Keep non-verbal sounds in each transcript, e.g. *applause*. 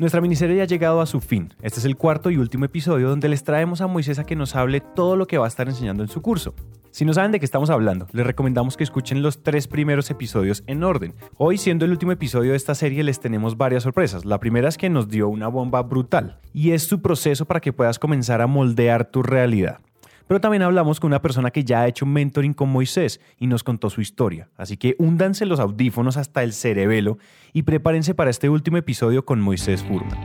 Nuestra miniserie ha llegado a su fin. Este es el cuarto y último episodio donde les traemos a Moisés a que nos hable todo lo que va a estar enseñando en su curso. Si no saben de qué estamos hablando, les recomendamos que escuchen los tres primeros episodios en orden. Hoy, siendo el último episodio de esta serie, les tenemos varias sorpresas. La primera es que nos dio una bomba brutal y es su proceso para que puedas comenzar a moldear tu realidad. Pero también hablamos con una persona que ya ha hecho mentoring con Moisés y nos contó su historia. Así que húndanse los audífonos hasta el cerebelo y prepárense para este último episodio con Moisés Furman.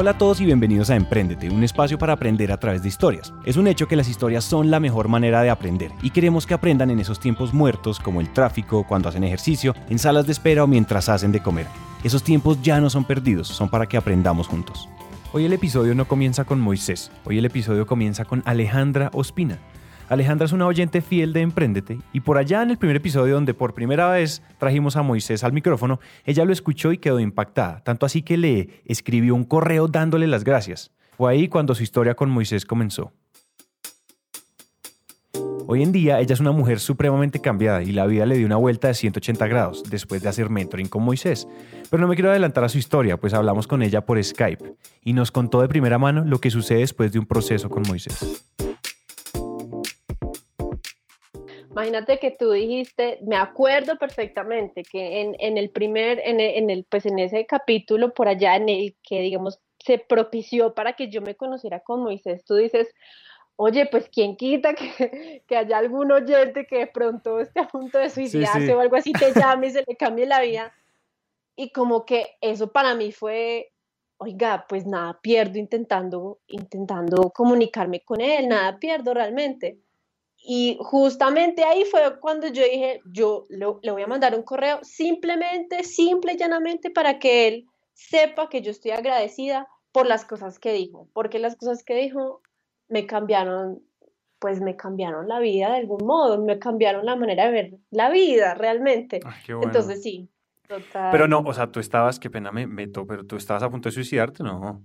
Hola a todos y bienvenidos a Emprendete, un espacio para aprender a través de historias. Es un hecho que las historias son la mejor manera de aprender y queremos que aprendan en esos tiempos muertos como el tráfico, cuando hacen ejercicio, en salas de espera o mientras hacen de comer. Esos tiempos ya no son perdidos, son para que aprendamos juntos. Hoy el episodio no comienza con Moisés, hoy el episodio comienza con Alejandra Ospina. Alejandra es una oyente fiel de Emprendete y por allá en el primer episodio donde por primera vez trajimos a Moisés al micrófono, ella lo escuchó y quedó impactada, tanto así que le escribió un correo dándole las gracias. Fue ahí cuando su historia con Moisés comenzó. Hoy en día ella es una mujer supremamente cambiada y la vida le dio una vuelta de 180 grados después de hacer mentoring con Moisés. Pero no me quiero adelantar a su historia, pues hablamos con ella por Skype y nos contó de primera mano lo que sucede después de un proceso con Moisés. Imagínate que tú dijiste, me acuerdo perfectamente que en, el primer, en el, pues en ese capítulo por allá en el que digamos se propició para que yo me conociera con Moisés, tú dices, oye, pues quién quita que, *laughs* que, haya algún oyente que de pronto esté a punto de suicidarse o algo así, te llame y se le cambie la vida. Y como que eso para mí fue, oiga, pues nada pierdo intentando, intentando comunicarme con él, nada pierdo realmente. Y justamente ahí fue cuando yo dije, yo le, le voy a mandar un correo simplemente, simple y llanamente para que él sepa que yo estoy agradecida por las cosas que dijo, porque las cosas que dijo me cambiaron, pues me cambiaron la vida de algún modo, me cambiaron la manera de ver la vida realmente. Entonces sí, total. Pero no, o sea, tú estabas, qué pena me meto, pero tú estabas a punto de suicidarte, ¿no?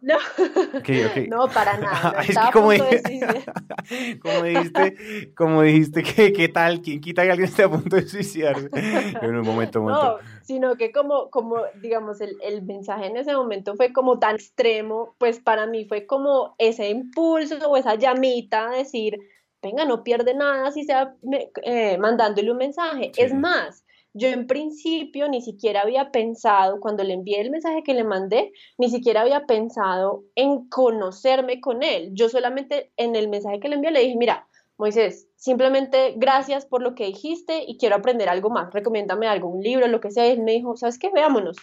No, *laughs* no, para nada. es que como, *laughs* como, dijiste, como dijiste que qué tal, quién quita que alguien esté a punto de suicidarse. *laughs* En un momento, No, sino que como, como digamos, el, el, mensaje en ese momento fue como tan extremo, pues para mí fue como ese impulso o esa llamita, decir, venga, no pierde nada si sea eh, mandándole un mensaje. Es más, yo en principio ni siquiera había pensado, cuando le envié el mensaje que le mandé, ni siquiera había pensado en conocerme con él. Yo solamente en el mensaje que le envié le dije, mira, Moisés, simplemente gracias por lo que dijiste y quiero aprender algo más. Recomiéndame algo, un libro, lo que sea. Y él me dijo, ¿sabes qué? Veámonos.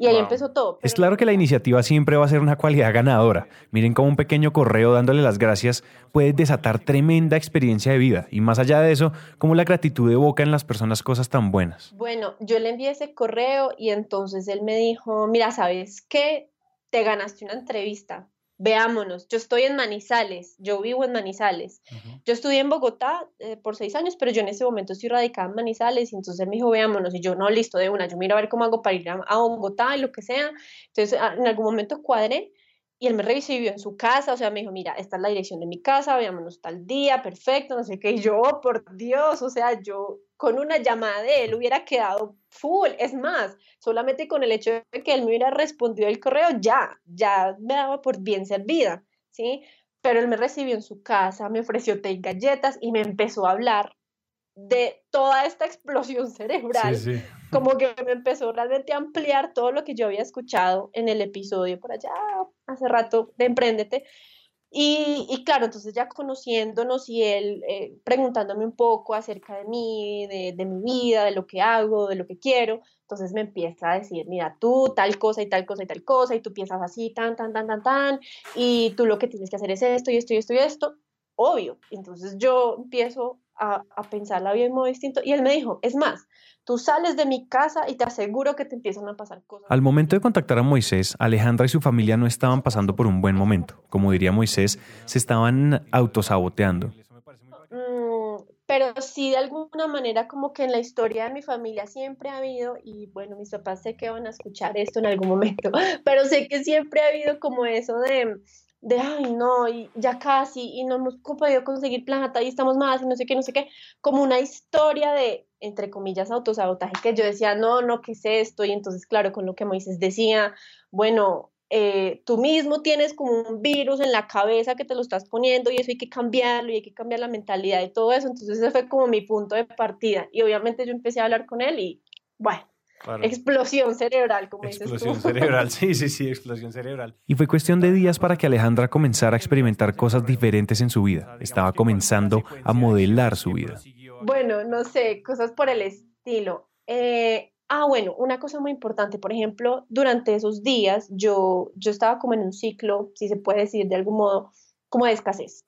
Y ahí empezó todo. Es claro que la iniciativa siempre va a ser una cualidad ganadora. Miren cómo un pequeño correo dándole las gracias puede desatar tremenda experiencia de vida. Y más allá de eso, cómo la gratitud evoca en las personas cosas tan buenas. Bueno, yo le envié ese correo y entonces él me dijo, mira, ¿sabes qué? Te ganaste una entrevista veámonos, yo estoy en Manizales, yo vivo en Manizales. Yo estudié en Bogotá eh, por seis años, pero yo en ese momento estoy radicada en Manizales y entonces él me dijo, veámonos, y yo no, listo, de una, yo miro a ver cómo hago para ir a, Bogotá y lo que sea. Entonces, en algún momento cuadré y él me recibió en su casa, o sea, me dijo, mira, esta es la dirección de mi casa, veámonos tal día, perfecto, no sé qué, y yo, oh, por Dios, o sea, yo con una llamada de él hubiera quedado full, es más, solamente con el hecho de que él me hubiera respondido el correo, ya, ya me daba por bien servida, ¿sí? Pero él me recibió en su casa, me ofreció té y galletas y me empezó a hablar de toda esta explosión *laughs* cerebral. Como que me empezó realmente a ampliar todo lo que yo había escuchado en el episodio por allá hace rato de Emprendete. Y, claro, entonces ya conociéndonos y él eh, preguntándome un poco acerca de mí, de, de, mi vida, de lo que hago, de lo que quiero, entonces me empieza a decir, mira, tú tal cosa y tal cosa y tal cosa, y tú piensas así, tan, tan, tan, tan, tan, y tú lo que tienes que hacer es esto y esto y esto y esto, obvio. Entonces yo empiezo a, a pensar la vida de modo distinto. Y él me dijo, es más, tú sales de mi casa y te aseguro que te empiezan a pasar cosas. Al momento de contactar a Moisés, Alejandra y su familia no estaban pasando por un buen momento. Como diría Moisés, se estaban autosaboteando. Mm, pero sí, de alguna manera, como que en la historia de mi familia siempre ha habido, y bueno, mis papás sé que van a escuchar esto en algún momento, *laughs* pero sé que siempre ha habido como eso de de, ay, no, y ya casi, y no hemos podido conseguir plata, y estamos más, y no sé qué, no sé qué, como una historia de, entre comillas, autosabotaje, que yo decía, no, no, ¿qué es esto? Y entonces, claro, con lo que Moisés decía, bueno, eh, tú mismo tienes como un virus en la cabeza que te lo estás poniendo y eso hay que cambiarlo y hay que cambiar la mentalidad y todo eso. Entonces ese fue como mi punto de partida. Y obviamente yo empecé a hablar con él y, bueno, Explosión cerebral, como explosión dices Explosión cerebral, sí, sí, sí, explosión cerebral. Y fue cuestión de días para que Alejandra comenzara a experimentar cosas diferentes en su vida. Estaba comenzando a modelar su vida. Bueno, no sé, cosas por el estilo. Eh, ah, bueno, una cosa muy importante, por ejemplo, durante esos días yo, yo estaba como en un ciclo, si se puede decir de algún modo, como de escasez.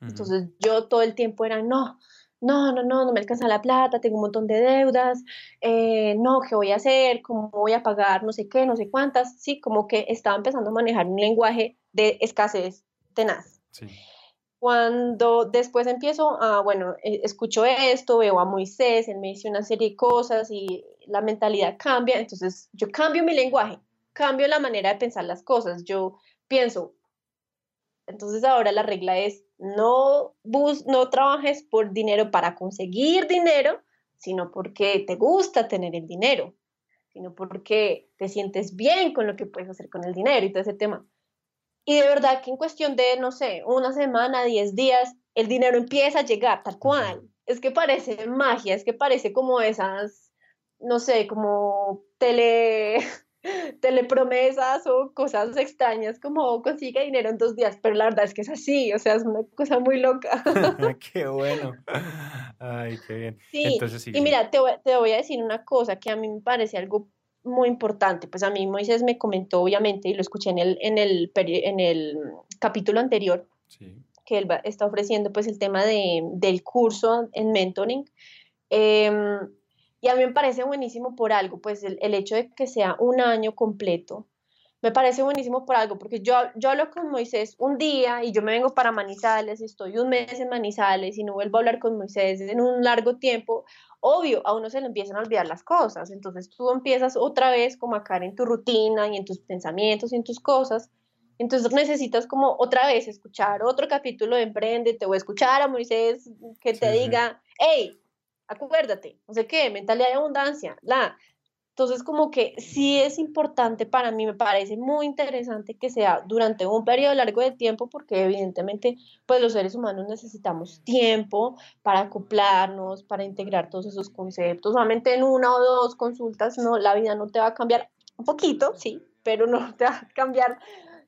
Entonces yo todo el tiempo era, no, no, no, no, no me alcanza la plata, tengo un montón de deudas, eh, no, ¿qué voy a hacer? ¿Cómo voy a pagar? No sé qué, no sé cuántas. Sí, como que estaba empezando a manejar un lenguaje de escasez tenaz. Sí. Cuando después empiezo a, bueno, eh, escucho esto, veo a Moisés, él me dice una serie de cosas y la mentalidad cambia, entonces yo cambio mi lenguaje, cambio la manera de pensar las cosas, yo pienso, entonces ahora la regla es no, bus no trabajes por dinero para conseguir dinero, sino porque te gusta tener el dinero, sino porque te sientes bien con lo que puedes hacer con el dinero y todo ese tema. Y de verdad que en cuestión de, no sé, una semana, diez días, el dinero empieza a llegar tal cual. Es que parece magia, es que parece como esas, no sé, como tele, *laughs* *laughs* telepromesas o cosas extrañas como consigue dinero en dos días, pero la verdad es que es así, o sea, es una cosa muy loca. *laughs* *laughs* qué bueno. Ay, qué bien. Sí, y mira, te voy, te voy, a decir una cosa que a mí me parece algo muy importante, pues a mí Moisés me comentó obviamente y lo escuché en el, en el, en el capítulo anterior, que él está ofreciendo pues el tema de, del curso en mentoring. Eh, y a mí me parece buenísimo por algo, pues el, hecho de que sea un año completo, me parece buenísimo por algo, porque yo, yo hablo con Moisés un día y yo me vengo para Manizales, estoy un mes en Manizales y no vuelvo a hablar con Moisés en un largo tiempo, obvio, a uno se le empiezan a olvidar las cosas, entonces tú empiezas otra vez como a caer en tu rutina y en tus pensamientos y en tus cosas, entonces necesitas como otra vez escuchar otro capítulo de Emprende, te voy a escuchar a Moisés que te diga, hey, acuérdate, no sé qué, mentalidad de abundancia, la. Entonces, como que sí es importante para mí, me parece muy interesante que sea durante un periodo largo de tiempo, porque evidentemente, pues los seres humanos necesitamos tiempo para acoplarnos, para integrar todos esos conceptos. Solamente en una o dos consultas, no, la vida no te va a cambiar un poquito, sí, pero no te va a cambiar,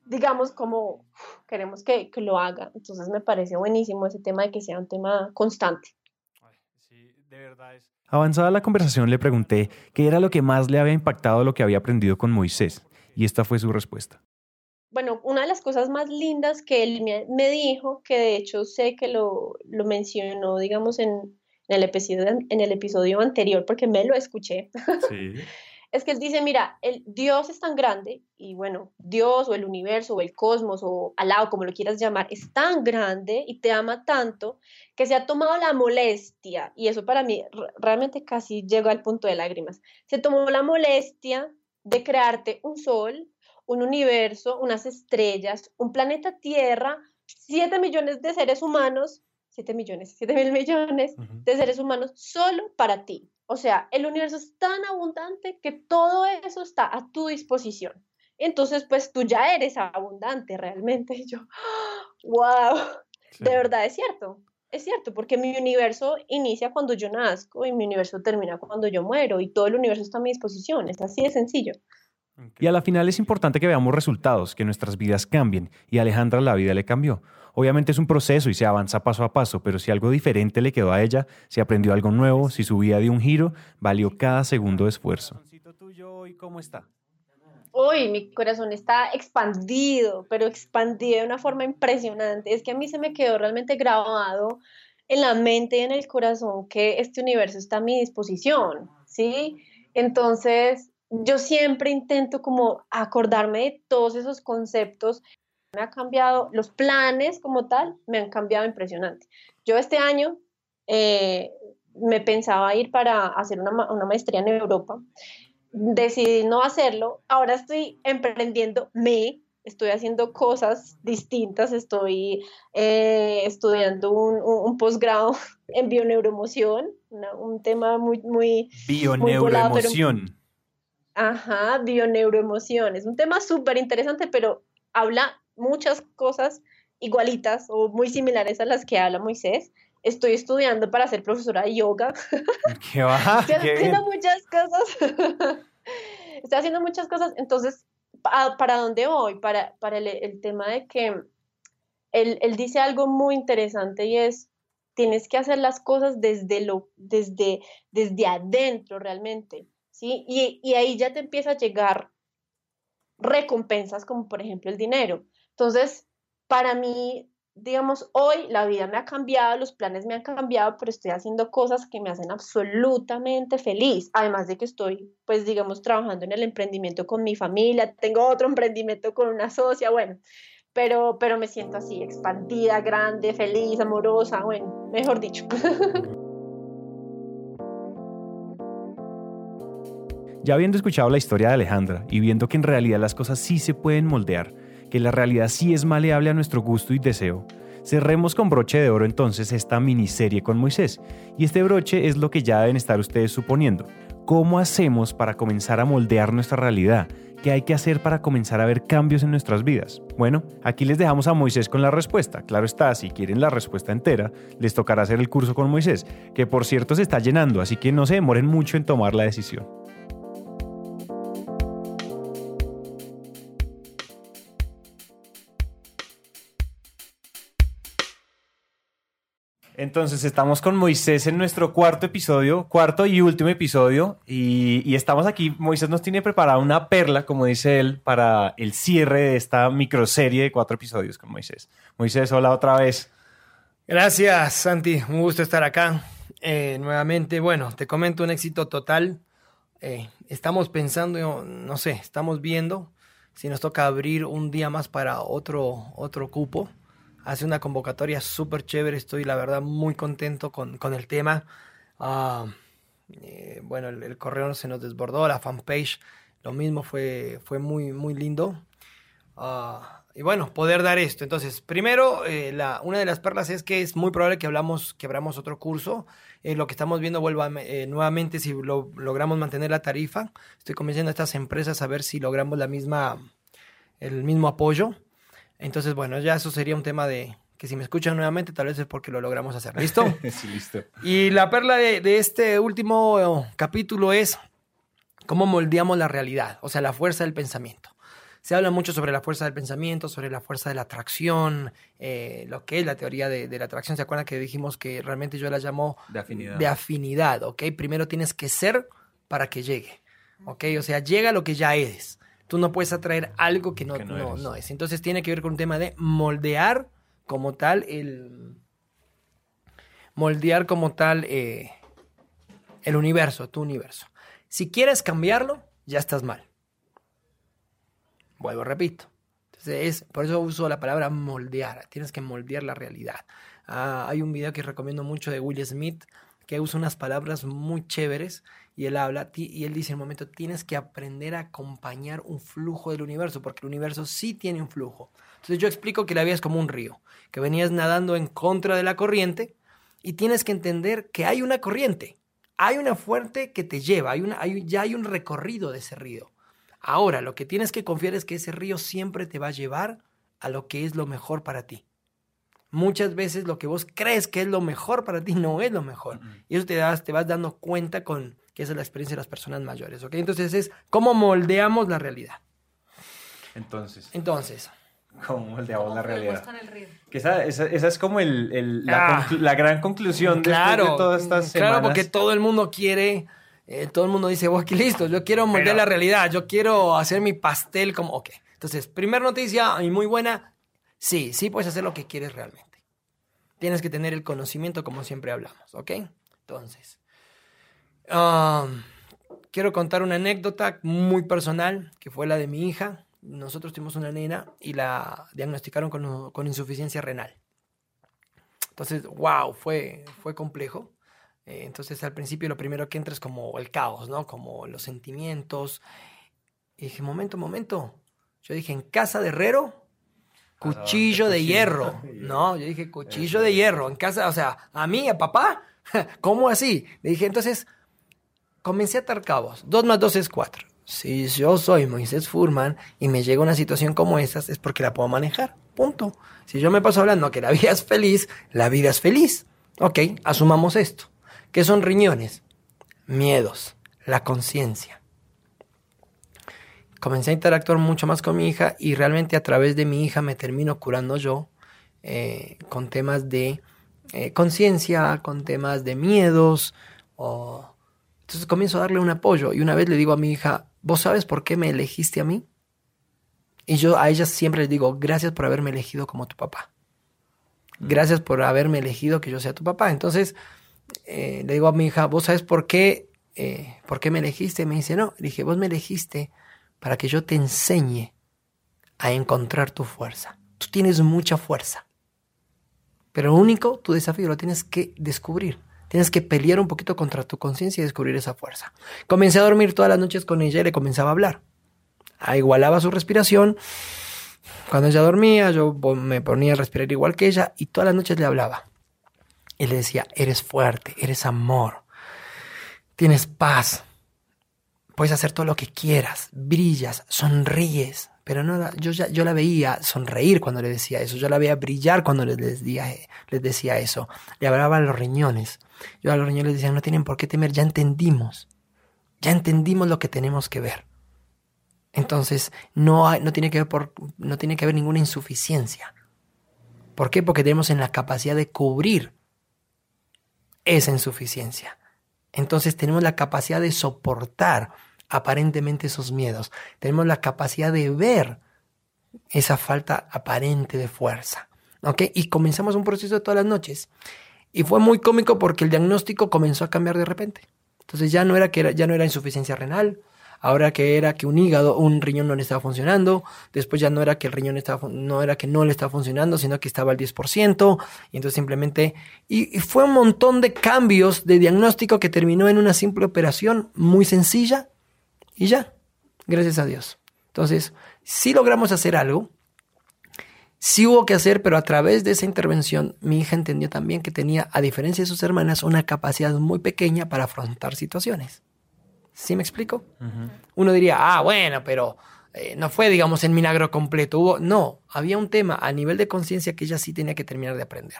digamos, como queremos que, que lo haga. Entonces, me parece buenísimo ese tema de que sea un tema constante. Avanzada la conversación le pregunté qué era lo que más le había impactado lo que había aprendido con Moisés, y esta fue su respuesta. Bueno, una de las cosas más lindas que él me, dijo, que de hecho sé que lo, mencionó, digamos, en, el episodio, en el episodio anterior, porque me lo escuché, sí. *laughs* es que él dice, mira, el Dios es tan grande y bueno, Dios o el universo o el cosmos o alado, como lo quieras llamar, es tan grande y te ama tanto que se ha tomado la molestia, y eso para mí realmente casi llegó al punto de lágrimas, se tomó la molestia de crearte un sol, un universo, unas estrellas, un planeta Tierra, siete millones de seres humanos, siete millones, siete mil millones de seres humanos solo para ti o sea, el universo es tan abundante que todo eso está a tu disposición. Entonces, pues tú ya eres abundante realmente. *laughs* Y yo, wow, de verdad es cierto. Es cierto, porque mi universo inicia cuando yo nazco y mi universo termina cuando yo muero y todo el universo está a mi disposición. Es así de sencillo. Y a la final es importante que veamos resultados, que nuestras vidas cambien. Y a Alejandra la vida le cambió. Obviamente es un proceso y se avanza paso a paso, pero si algo diferente le quedó a ella, si aprendió algo nuevo, si su vida dio un giro, valió cada segundo de esfuerzo. ¿Cómo está? Uy, mi corazón está expandido, pero expandido de una forma impresionante. Es que a mí se me quedó realmente grabado en la mente y en el corazón que este universo está a mi disposición, ¿sí? Entonces, yo siempre intento como acordarme de todos esos conceptos me ha cambiado, los planes como tal me han cambiado impresionante. Yo este año eh, me pensaba ir para hacer una, maestría en Europa, decidí no hacerlo, ahora estoy emprendiendo me, estoy haciendo cosas distintas, estoy eh, estudiando un, posgrado *laughs* en bioneuroemoción, un tema muy, muy... Bioneuroemoción. ajá, bioneuroemoción. Es un tema súper interesante, pero habla muchas cosas igualitas o muy similares a las que habla Moisés. Estoy estudiando para ser profesora de yoga. *laughs* ¿Qué va? *laughs* Estoy haciendo muchas cosas. *laughs* Estoy haciendo muchas cosas. Entonces, ¿para dónde voy? Para, para el, tema de que él, él, dice algo muy interesante y es, tienes que hacer las cosas desde, lo, desde, desde adentro realmente, ¿sí? Y, y ahí ya te empieza a llegar recompensas como por ejemplo el dinero. Entonces, para mí, digamos, hoy la vida me ha cambiado, los planes me han cambiado, pero estoy haciendo cosas que me hacen absolutamente feliz. Además de que estoy, pues, digamos, trabajando en el emprendimiento con mi familia, tengo otro *laughs* emprendimiento con una socia, bueno, pero, pero me siento así, expandida, grande, feliz, amorosa, bueno, mejor dicho. *laughs* Ya habiendo escuchado la historia de Alejandra y viendo que en realidad las cosas sí se pueden moldear, que la realidad sí es maleable a nuestro gusto y deseo, cerremos con broche de oro entonces esta miniserie con Moisés. Y este broche es lo que ya deben estar ustedes suponiendo. ¿Cómo hacemos para comenzar a moldear nuestra realidad? ¿Qué hay que hacer para comenzar a ver cambios en nuestras vidas? Bueno, aquí les dejamos a Moisés con la respuesta. Claro está, si quieren la respuesta entera, les tocará hacer el curso con Moisés, que por cierto se está llenando, así que no se demoren mucho en tomar la decisión. Entonces estamos con Moisés en nuestro cuarto episodio, cuarto y último episodio, y, estamos aquí. Moisés nos tiene preparada una perla, como dice él, para el cierre de esta microserie de cuatro episodios con Moisés. Moisés, hola otra vez. Gracias, Santi. Un gusto estar acá eh, nuevamente. Bueno, te comento un éxito total. Eh, estamos pensando, no sé, estamos viendo si nos toca abrir un día más para otro, otro cupo hace una convocatoria súper chévere, estoy la verdad muy contento con, el tema. Ah, eh, bueno, el, correo se nos desbordó, la fanpage, lo mismo fue, fue muy, muy lindo. Ah, y bueno, poder dar esto. Entonces, primero, eh, la, una de las perlas es que es muy probable que, hablamos, que abramos otro curso. Eh, lo que estamos viendo vuelva nuevamente si lo, logramos mantener la tarifa. Estoy convenciendo a estas empresas a ver si logramos la misma, el mismo apoyo. Entonces, bueno, ya eso sería un tema de que si me escuchan nuevamente, tal vez es porque lo logramos hacer. ¿Listo? *laughs* sí, listo. Y la perla de, este último capítulo es cómo moldeamos la realidad, o sea, la fuerza del pensamiento. Se habla mucho sobre la fuerza del pensamiento, sobre la fuerza de la atracción, eh, lo que es la teoría de, la atracción. ¿Se acuerdan que dijimos que realmente yo la llamo de afinidad? De afinidad, ¿ok? Primero tienes que ser para que llegue, ¿ok? O sea, llega lo que ya eres. Tú no puedes atraer algo que no, no, es. Entonces tiene que ver con un tema de moldear como tal el... Moldear como tal eh, el universo, tu universo. Si quieres cambiarlo, ya estás mal. Vuelvo, repito. Entonces, por eso uso la palabra moldear. Tienes que moldear la realidad. Ah, hay un video que recomiendo mucho de Will Smith que usa unas palabras muy chéveres y él habla y él dice en un momento tienes que aprender a acompañar un flujo del universo porque el universo sí tiene un flujo. Entonces yo explico que la vida como un río, que venías nadando en contra de la corriente y tienes que entender que hay una corriente, hay una fuerte que te lleva, hay una, hay, ya hay un recorrido de ese río. Ahora, lo que tienes que confiar es que ese río siempre te va a llevar a lo que es lo mejor para ti muchas veces lo que vos crees que es lo mejor para ti no es lo mejor. Y eso te, das, te vas dando cuenta con que esa es la experiencia de las personas mayores. ¿ok? Entonces es cómo moldeamos la realidad. Entonces. Entonces. ¿Cómo moldeamos la realidad? Que esa, esa, es como el, el, la, ah. la, gran conclusión claro, de todas estas semanas. Claro, porque todo el mundo quiere... Eh, todo el mundo dice, vos aquí listo, yo quiero moldear la realidad, yo quiero hacer mi pastel como, ok. Entonces, primera noticia y muy buena, Sí, sí puedes hacer lo que quieres realmente. Tienes que tener el conocimiento como siempre hablamos, ¿ok? Entonces, um, quiero contar una anécdota muy personal, que fue la de mi hija. Nosotros tuvimos una nena y la diagnosticaron con, insuficiencia renal. Entonces, wow, fue, fue complejo. Eh, entonces, al principio lo primero que entra es como el caos, ¿no? Como los sentimientos. Y dije, momento, momento, Yo dije, en casa de herrero, cuchillo de hierro. *laughs* No, yo dije, cuchillo de hierro. En casa, o sea, a mí, a papá, *laughs* ¿cómo así? Le dije, entonces, comencé a atar cabos. Dos más dos es cuatro. Si yo soy Moisés Furman y me llega una situación como esta, es porque la puedo manejar. Punto. Si yo me paso hablando que la vida es feliz, la vida es feliz. Ok, asumamos esto. ¿Qué son riñones? Miedos, la conciencia. Comencé a interactuar mucho más con mi hija y realmente a través de mi hija me termino curando yo eh, con temas de eh, conciencia, con temas de miedos. Entonces comienzo a darle un apoyo y una vez le digo a mi hija, ¿vos sabes por qué me elegiste a mí? Y yo a ella siempre les digo, gracias por haberme elegido como tu papá. Mm. Gracias por haberme elegido que yo sea tu papá. Entonces, eh, le digo a mi hija, ¿vos sabes por qué, por qué me elegiste? me dice, no. Le dije, vos me elegiste para que yo te enseñe a encontrar tu fuerza. Tú tienes mucha fuerza. Pero lo único, tu desafío lo tienes que descubrir. Tienes que pelear un poquito contra tu conciencia y descubrir esa fuerza. Comencé a dormir todas las noches con ella y le comenzaba a hablar. A igualaba su respiración. Cuando ella dormía, yo me ponía a respirar igual que ella y todas las noches le hablaba. Y le decía, eres fuerte, eres amor, tienes paz, puedes hacer todo lo que quieras, brillas, sonríes. Pero no, yo, ya, yo la veía sonreír cuando le decía eso, yo la veía brillar cuando les, decía, les decía eso. Le hablaba a los riñones. Yo a los riñones les decía, no tienen por qué temer, ya entendimos. Ya entendimos lo que tenemos que ver. Entonces, no, no, tiene que ver por, no tiene que haber ninguna insuficiencia. ¿Por qué? Porque tenemos en la capacidad de cubrir esa insuficiencia. Entonces tenemos la capacidad de soportar aparentemente esos miedos. Tenemos la capacidad de ver esa falta aparente de fuerza. ¿Ok? Y comenzamos un proceso todas las noches. Y fue muy cómico porque el diagnóstico comenzó a cambiar de repente. Entonces ya no era que ya no era insuficiencia renal, ahora que era que un hígado, un riñón no le estaba funcionando, después ya no era que el riñón estaba, no era que no le estaba funcionando, sino que estaba al 10%, y entonces simplemente, y, fue un montón de cambios de diagnóstico que terminó en una simple operación muy sencilla, y ya, gracias a Dios. Entonces, si logramos hacer algo, sí hubo que hacer, pero a través de esa intervención mi hija entendió también que tenía, a diferencia de sus hermanas, una capacidad muy pequeña para afrontar situaciones. ¿Sí me explico? Uno diría, ah, bueno, pero eh, no fue, digamos, el milagro completo. Hubo, no, había un tema a nivel de conciencia que ella sí tenía que terminar de aprender.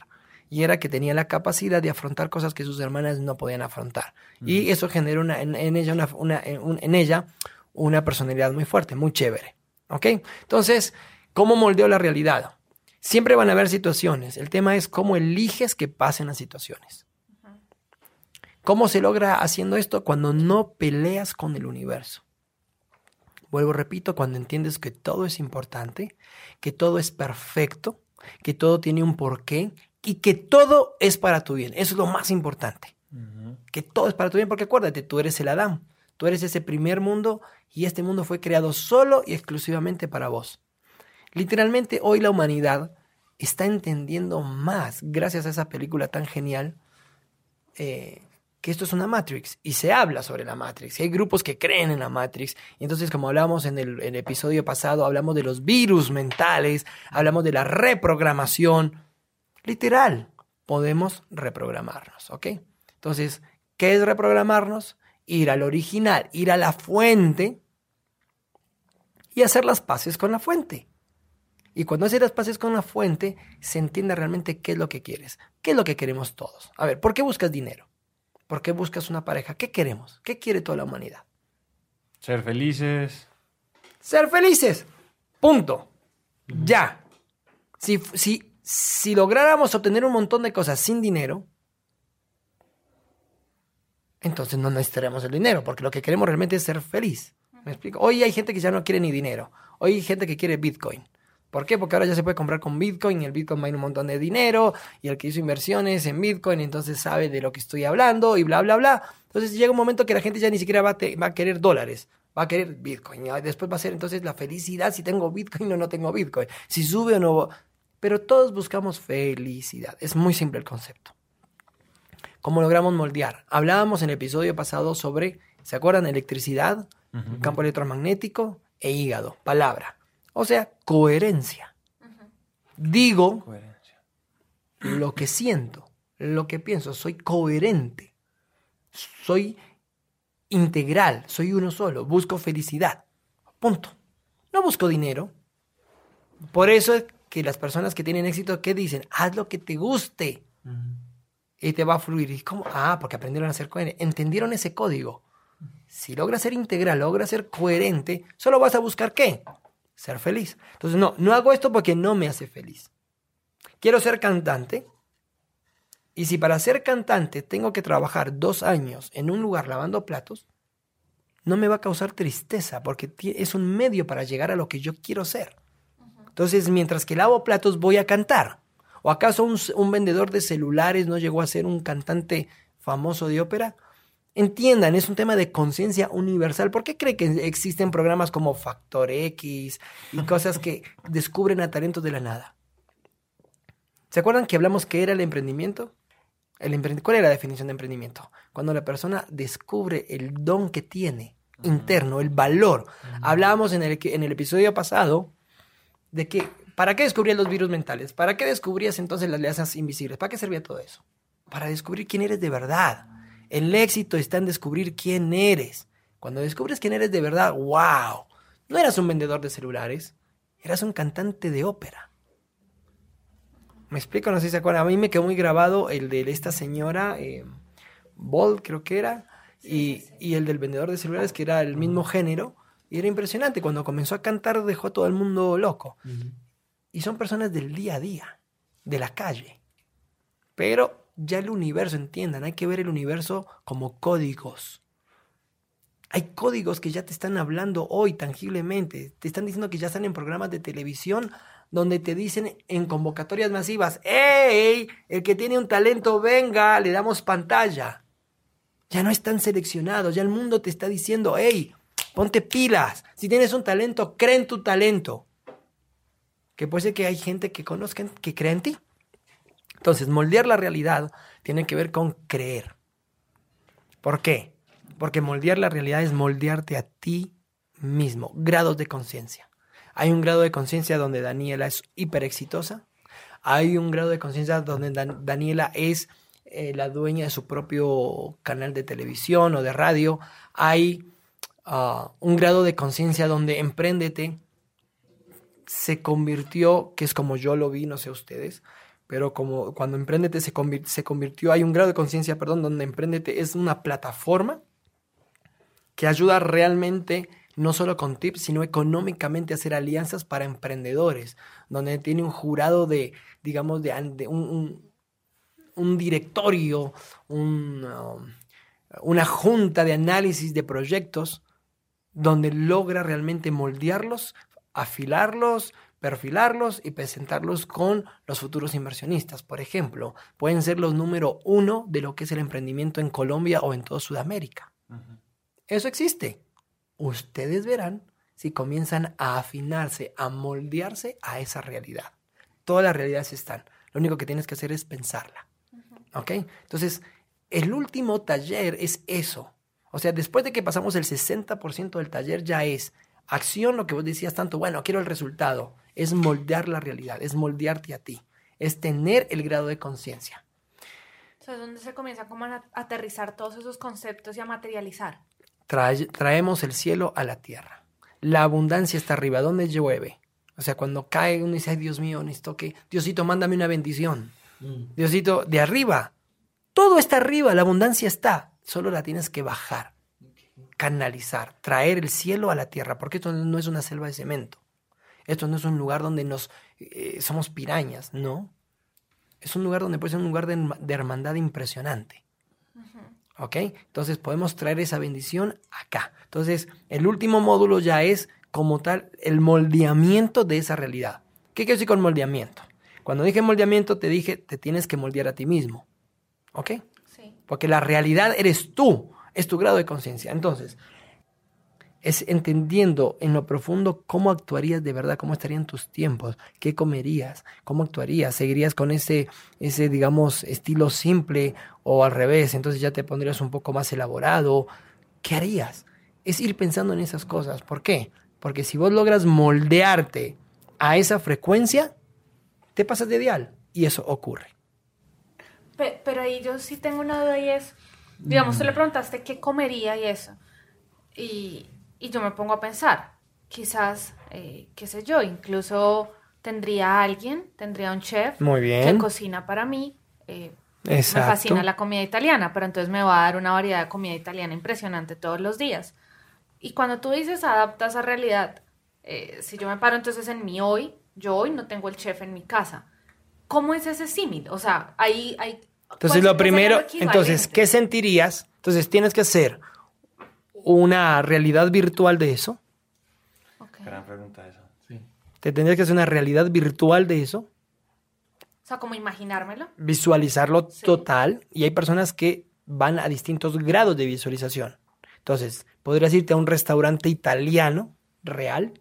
Y era que tenía la capacidad de afrontar cosas que sus hermanas no podían afrontar. Y eso generó una, en, ella una, en ella una personalidad muy fuerte, muy chévere. ¿Ok? Entonces, ¿cómo moldeo la realidad? Siempre van a haber situaciones. El tema es cómo eliges que pasen las situaciones. ¿Cómo se logra haciendo esto? Cuando no peleas con el universo. Vuelvo, repito, cuando entiendes que todo es importante, que todo es perfecto, que todo tiene un porqué y que todo es para tu bien. Eso es lo más importante. Que todo es para tu bien, porque acuérdate, tú eres el Adán, tú eres ese primer mundo y este mundo fue creado solo y exclusivamente para vos. Literalmente hoy la humanidad está entendiendo más, gracias a esa película tan genial, eh, que esto es una Matrix y se habla sobre la Matrix. Y hay grupos que creen en la Matrix. Y entonces, como hablamos en el, episodio pasado, hablamos de los virus mentales, hablamos de la reprogramación. Literal, podemos reprogramarnos, ¿ok? Entonces, ¿qué es reprogramarnos? Ir al original, ir a la fuente y hacer las paces con la fuente. Y cuando haces las paces con la fuente, se entiende realmente qué es lo que quieres, qué es lo que queremos todos. A ver, ¿por qué buscas dinero? ¿Por qué buscas una pareja? ¿Qué queremos? ¿Qué quiere toda la humanidad? Ser felices. Ser felices. Punto. Ya. Si, si, si lográramos obtener un montón de cosas sin dinero, entonces no necesitaríamos el dinero, porque lo que queremos realmente es ser feliz. ¿Me explico? Hoy hay gente que ya no quiere ni dinero. Hoy hay gente que quiere Bitcoin. ¿Por qué? Porque ahora ya se puede comprar con Bitcoin y el Bitcoin va a ir un montón de dinero y el que hizo inversiones en Bitcoin entonces sabe de lo que estoy hablando y bla, bla, bla. Entonces llega un momento que la gente ya ni siquiera va a, querer dólares, va a querer Bitcoin. Después va a ser entonces la felicidad si tengo Bitcoin o no tengo Bitcoin, si sube o no. Pero todos buscamos felicidad. Es muy simple el concepto. ¿Cómo logramos moldear? Hablábamos en el episodio pasado sobre, ¿se acuerdan? Electricidad, campo electromagnético e hígado, palabra. O sea, coherencia. Digo lo que siento, lo que pienso, soy coherente, soy integral, soy uno solo, busco felicidad. Punto. No busco dinero. Por eso es que las personas que tienen éxito, ¿qué dicen? Haz lo que te guste. Y te va a fluir. ¿Y cómo? Ah, porque aprendieron a ser coherentes. Entendieron ese código. Si logras ser integral, logras ser coherente, solo vas a buscar qué? Ser feliz. Entonces, no, no hago esto porque no me hace feliz. Quiero ser cantante. Y si para ser cantante tengo que trabajar dos años en un lugar lavando platos, no me va a causar tristeza porque es un medio para llegar a lo que yo quiero ser. Entonces, mientras que lavo platos, voy a cantar. ¿O acaso un, un vendedor de celulares no llegó a ser un cantante famoso de ópera? Entiendan, es un tema de conciencia universal. ¿Por qué cree que existen programas como Factor X y cosas que descubren a talentos de la nada? ¿Se acuerdan que hablamos que era el emprendimiento? El ¿Cuál es la definición de emprendimiento? Cuando la persona descubre el don que tiene interno, el valor. Hablábamos en el, en el episodio pasado de que, ¿para qué descubrías los virus mentales? ¿Para qué descubrías entonces las alianzas invisibles? ¿Para qué servía todo eso? Para descubrir quién eres de verdad. El éxito está en descubrir quién eres. Cuando descubres quién eres de verdad, wow, no eras un vendedor de celulares, eras un cantante de ópera. Me explico, no sé si se acuerdan. A mí me quedó muy grabado el de esta señora, eh, Bolt creo que era, y, el del vendedor de celulares, que era el mismo género. Y era impresionante. Cuando comenzó a cantar dejó a todo el mundo loco. Y son personas del día a día, de la calle. Pero ya el universo, entiendan, hay que ver el universo como códigos. Hay códigos que ya te están hablando hoy tangiblemente. Te están diciendo que ya están en programas de televisión donde te dicen en convocatorias masivas, ¡Ey! El que tiene un talento, venga, le damos pantalla. Ya no están seleccionados, ya el mundo te está diciendo, ¡Ey! Ponte pilas. Si tienes un talento, cree en tu talento. Que puede ser que hay gente que conozcan, que cree en ti. Entonces, moldear la realidad tiene que ver con creer. ¿Por qué? Porque moldear la realidad es moldearte a ti mismo, grados de conciencia. Hay un grado de conciencia donde Daniela es hiper exitosa. Hay un grado de conciencia donde Daniela es eh, la dueña de su propio canal de televisión o de radio. Hay ah, un grado de conciencia donde Emprendete se convirtió, que es como yo lo vi, no sé ustedes, pero como cuando Emprendete se, convirtió, hay un grado de conciencia, perdón, donde Emprendete es una plataforma que ayuda realmente no solo con tips, sino económicamente hacer alianzas para emprendedores, donde tiene un jurado de, digamos, de, un, un, directorio, um, una junta de análisis de proyectos, donde logra realmente moldearlos, afilarlos, perfilarlos y presentarlos con los futuros inversionistas. Por ejemplo, pueden ser los número uno de lo que es el emprendimiento en Colombia o en toda Sudamérica. Eso existe ustedes verán si comienzan a afinarse, a moldearse a esa realidad. Todas las realidades están. Lo único que tienes que hacer es pensarla. ¿Ok? Entonces, el último taller es eso. O sea, después de que pasamos el 60% del taller ya es acción, lo que vos decías tanto, bueno, quiero el resultado. Es moldear la realidad, es moldearte a ti, es tener el grado de conciencia. es donde se comienza como a aterrizar todos esos conceptos y a materializar traemos el cielo a la tierra. La abundancia está arriba, donde llueve. O sea, cuando cae uno dice, ay Dios mío, necesito que, Diosito, mándame una bendición. Mm. Diosito, de arriba. Todo está arriba, la abundancia está. Solo la tienes que bajar, canalizar, traer el cielo a la tierra, porque esto no es una selva de cemento. Esto no es un lugar donde nos eh, somos pirañas, no. Es un lugar donde puede ser un lugar de hermandad impresionante. ¿Ok? Entonces podemos traer esa bendición acá. Entonces, el último módulo ya es como tal el moldeamiento de esa realidad. ¿Qué quiero decir con moldeamiento? Cuando dije moldeamiento, te dije, te tienes que moldear a ti mismo. ¿Ok? Sí. Porque la realidad eres tú, es tu grado de conciencia. Entonces, es entendiendo en lo profundo cómo actuarías de verdad, cómo estarían tus tiempos, qué comerías, cómo actuarías, seguirías con ese, ese, digamos, estilo simple o al revés, entonces ya te pondrías un poco más elaborado, ¿qué harías? Es ir pensando en esas cosas, ¿por qué? Porque si vos logras moldearte a esa frecuencia, te pasas de dial. Y eso ocurre. Pe- Pero ahí yo sí tengo una duda y es, digamos, tú le preguntaste qué comería y eso. Y, y yo me pongo a pensar, quizás, eh, qué sé yo, incluso tendría a alguien, tendría un chef Muy que bien. cocina para mí. eh, Exacto. Me fascina la comida italiana, pero entonces me va a dar una variedad de comida italiana impresionante todos los días. Y cuando tú dices adaptas a realidad, eh, si yo me paro entonces en mi hoy, yo hoy no tengo el chef en mi casa. ¿Cómo es ese símil? O sea, ahí hay... Entonces, lo primero, entonces, ¿qué sentirías? Entonces, tienes que hacer una realidad virtual de eso. Gran pregunta esa. Sí. Te tendrías que hacer una realidad virtual de eso, O sea, como imaginármelo. visualizarlo Sí. total. Y hay personas que van a distintos grados de visualización. Entonces, podrías irte a un restaurante italiano real.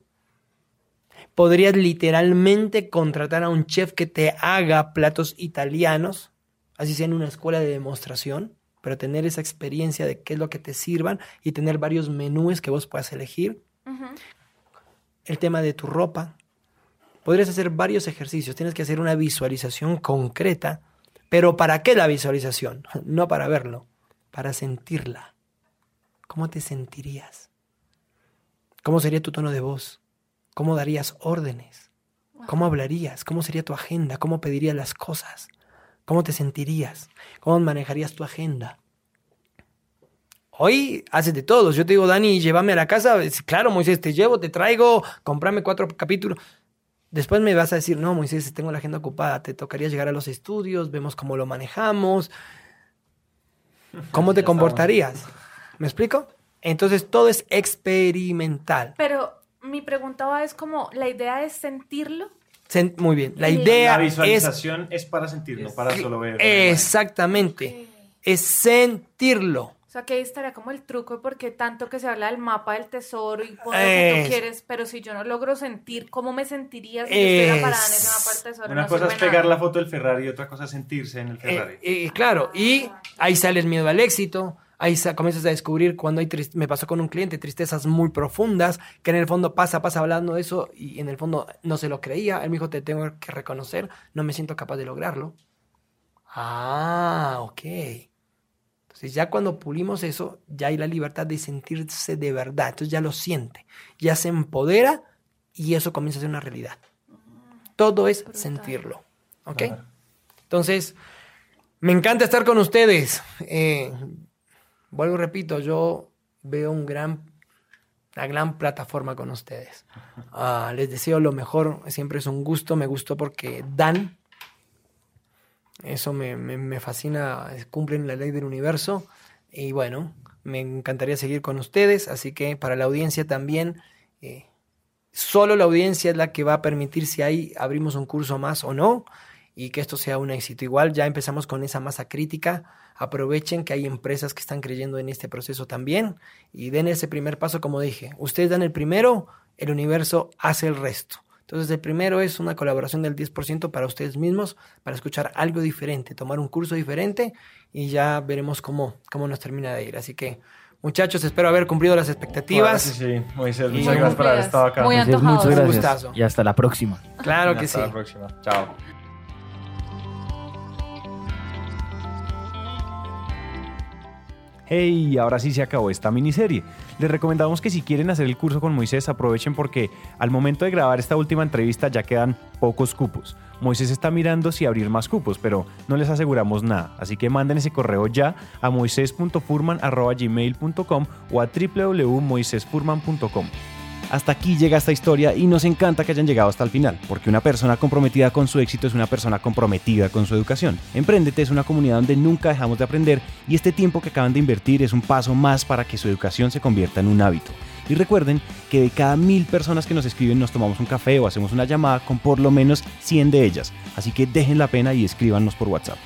Podrías literalmente contratar a un chef que te haga platos italianos, así sea en una escuela de demostración, pero tener esa experiencia de qué es lo que te sirvan y tener varios menús que vos puedas elegir. El tema de tu ropa. Podrías hacer varios ejercicios. Tienes que hacer una visualización concreta. Pero ¿para qué la visualización? *laughs* No para verlo, para sentirla. ¿Cómo te sentirías? ¿Cómo sería tu tono de voz? ¿Cómo darías órdenes? ¿Cómo hablarías? ¿Cómo sería tu agenda? ¿Cómo pedirías las cosas? ¿Cómo te sentirías? ¿Cómo manejarías tu agenda? Hoy haces de todo. Yo te digo, Dani, llévame a la casa. Es- Claro, Moisés, te llevo, te traigo, comprame cuatro capítulos. Después me vas a decir, no, Moisés, tengo la agenda ocupada. Te tocaría llegar a los estudios, vemos cómo lo manejamos. ¿Cómo *laughs* te comportarías? ¿Me explico? Entonces todo es experimental. Pero mi pregunta va es como, ¿la idea es sentirlo? Sen- Muy bien. La idea La es visualización es, para sentir, no para solo ver. exactamente, es sentirlo. O sea, que ahí estaría como el truco, porque tanto que se habla del mapa del tesoro y poner lo que Es- tú quieres, pero si yo no logro sentir, ¿cómo me sentiría si yo estuviera parada en ese mapa del tesoro? Una No cosa es pegar nada. la foto del Ferrari y otra cosa es sentirse en el Eh, Ferrari. eh, claro, y ahí sale el miedo al éxito. Ahí comienzas a descubrir cuando hay tris- me pasó con un cliente tristezas muy profundas, que en el fondo pasa, pasa hablando de eso y en el fondo no se lo creía. Él me dijo, te tengo que reconocer, no me siento capaz de lograrlo. Ah, ok. Entonces ya cuando pulimos eso, ya hay la libertad de sentirse de verdad. Entonces ya lo siente, ya se empodera y eso comienza a ser una realidad. Todo es sentirlo. ¿Ok? Claro. Entonces, me encanta estar con ustedes. Eh, vuelvo y repito, yo veo un gran, una gran plataforma con ustedes. Ah, les deseo lo mejor, siempre es un gusto, me gustó porque dan. Eso me, me- me fascina, cumplen la ley del universo. Y bueno, me encantaría seguir con ustedes, así que para la audiencia también, eh, solo la audiencia es la que va a permitir si ahí abrimos un curso más o no y que esto sea un éxito. Igual ya empezamos con esa masa crítica. Aprovechen que hay empresas que están creyendo en este proceso también y den ese primer paso como dije. Ustedes dan el primero, el universo hace el resto. Entonces el primero es una colaboración del 10% para ustedes mismos, para escuchar algo diferente, tomar un curso diferente y ya veremos cómo, cómo nos termina de ir. Así que muchachos, espero haber cumplido las expectativas. Sí, sí, Moisés, muchas gracias por haber estado acá. Muy antojado. muchas Un gracias. gustazo. Y hasta la próxima. Claro que sí. Hasta la próxima. Chao. Hey, ahora sí se acabó esta miniserie. Les recomendamos que si quieren hacer el curso con Moisés aprovechen porque al momento de grabar esta última entrevista ya quedan pocos cupos. Moisés está mirando si abrir más cupos, pero no les aseguramos nada. Así que manden ese correo ya a moises.furman.gmail.com o a www.moisesfurman.com. Hasta aquí llega esta historia y nos encanta que hayan llegado hasta el final, porque una persona comprometida con su éxito es una persona comprometida con su educación. Emprendete es una comunidad donde nunca dejamos de aprender y este tiempo que acaban de invertir es un paso más para que su educación se convierta en un hábito. Y recuerden que de cada mil personas que nos escriben nos tomamos un café o hacemos una llamada con por lo menos 100 de ellas. Así que dejen la pena y escríbanos por WhatsApp.